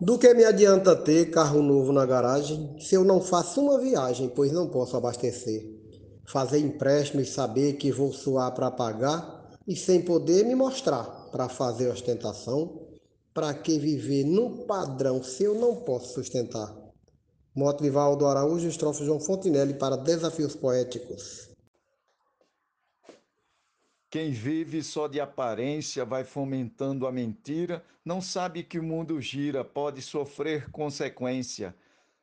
Do que me adianta ter carro novo na garagem se eu não faço uma viagem, pois não posso abastecer? Fazer empréstimo e saber que vou suar para pagar e sem poder me mostrar para fazer ostentação? Para que viver no padrão se eu não posso sustentar? Moto Vivaldo Araújo, estrofe João Fontinelli para Desafios Poéticos. Quem vive só de aparência vai fomentando a mentira, não sabe que o mundo gira, pode sofrer consequência.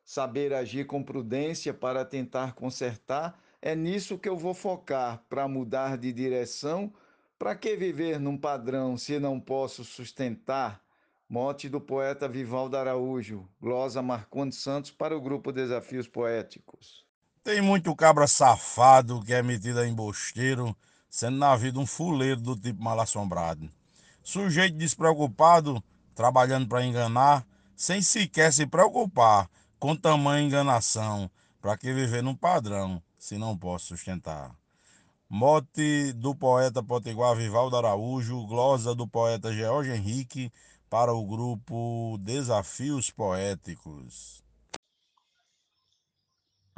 Saber agir com prudência para tentar consertar, é nisso que eu vou focar, para mudar de direção. Para que viver num padrão se não posso sustentar? Mote do poeta Vivaldo Araújo, glosa Marcondes Santos para o grupo Desafios Poéticos. Tem muito cabra safado que é metido em bosteiro sendo na vida um fuleiro do tipo mal assombrado. Sujeito despreocupado, trabalhando para enganar, sem sequer se preocupar com tamanha enganação. Para que viver num padrão, se não posso sustentar? Mote do poeta potiguar Vivaldo Araújo, glosa do poeta George Henrique, para o grupo Desafios Poéticos.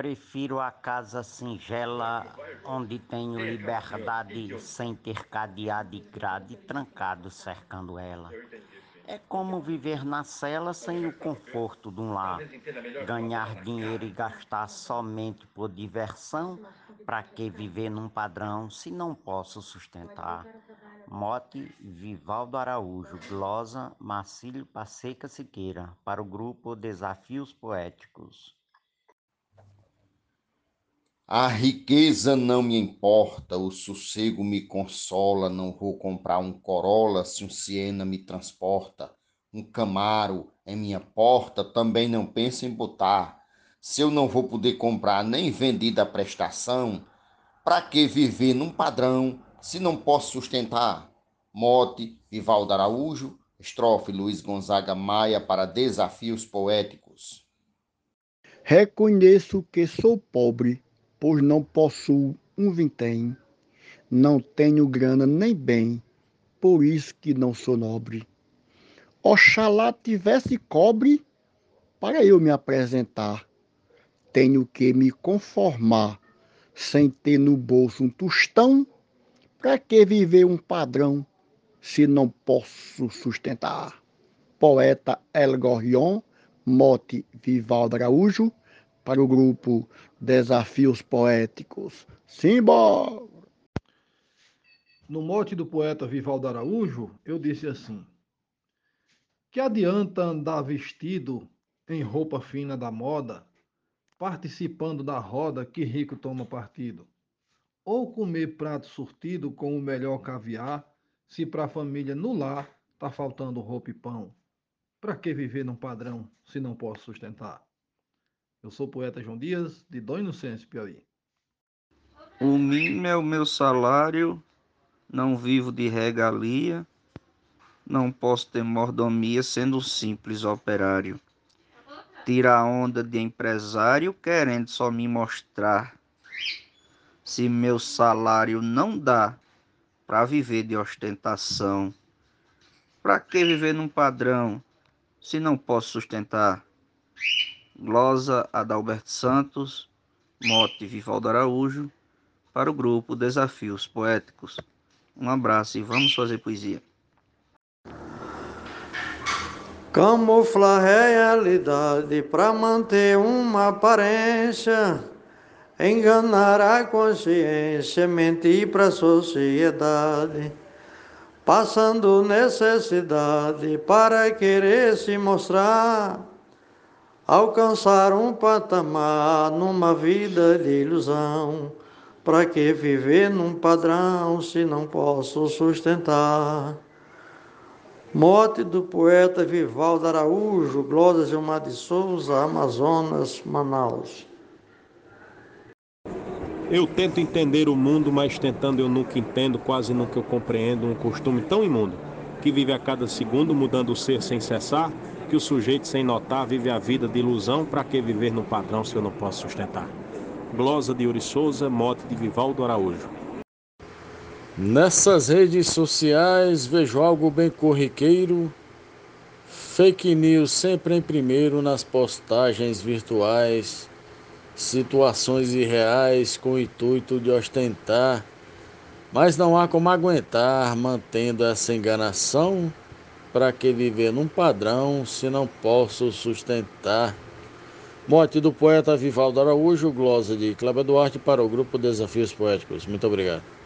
Prefiro a casa singela, onde tenho liberdade, sem ter cadeado e grade trancado cercando ela. É como viver na cela sem o conforto de um lar. Ganhar dinheiro e gastar somente por diversão. Para que viver num padrão se não posso sustentar? Mote Vivaldo Araújo, glosa Marcílio Passeca Siqueira, para o grupo Desafios Poéticos. A riqueza não me importa, o sossego me consola, não vou comprar um Corolla se um Siena me transporta. Um Camaro em minha porta também não penso em botar. Se eu não vou poder comprar nem vendida a prestação, para que viver num padrão se não posso sustentar? Mote, Vivaldo Araújo, estrofe Luiz Gonzaga Maia para Desafios Poéticos. Reconheço que sou pobre pois não possuo um vintém, não tenho grana nem bem, por isso que não sou nobre. Oxalá tivesse cobre para eu me apresentar. Tenho que me conformar, sem ter no bolso um tostão, para que viver um padrão se não posso sustentar? Poeta El Gorrion, mote Vivaldo Araújo, para o grupo Desafios Poéticos. Simba! No mote do poeta Vivaldo Araújo, eu disse assim: Que adianta andar vestido em roupa fina da moda, participando da roda que rico toma partido? Ou comer prato surtido com o melhor caviar, se para a família no lar tá faltando roupa e pão? Para que viver num padrão se não posso sustentar? Eu sou o poeta João Dias, de Dom Inocêncio, Piauí. O mínimo é o meu salário, não vivo de regalia, não posso ter mordomia sendo um simples operário. Tira a onda de empresário querendo só me mostrar. Se meu salário não dá para viver de ostentação, para que viver num padrão se não posso sustentar? Glosa Adalberto Santos, mote Vivaldo Araújo, para o grupo Desafios Poéticos. Um abraço e vamos fazer poesia. Camuflar realidade para manter uma aparência, enganar a consciência, mentir para a sociedade, passando necessidade para querer se mostrar alcançar um patamar numa vida de ilusão. Para que viver num padrão se não posso sustentar? Morte do poeta Vivaldo Araújo, Glória Gilmar de Souza, Amazonas, Manaus. Eu tento entender o mundo, mas tentando eu nunca entendo, quase nunca eu compreendo um costume tão imundo, que vive a cada segundo mudando o ser sem cessar, que o sujeito, sem notar, vive a vida de ilusão, para que viver no padrão se eu não posso sustentar? Glosa de Uri Souza, mote de Vivaldo Araújo. Nessas redes sociais vejo algo bem corriqueiro, Fake news sempre em primeiro nas postagens virtuais, situações irreais com o intuito de ostentar, mas não há como aguentar mantendo essa enganação. Para que viver num padrão se não posso sustentar? Morte do poeta Vivaldo Araújo, glosa de Cláudio Duarte para o grupo Desafios Poéticos. Muito obrigado.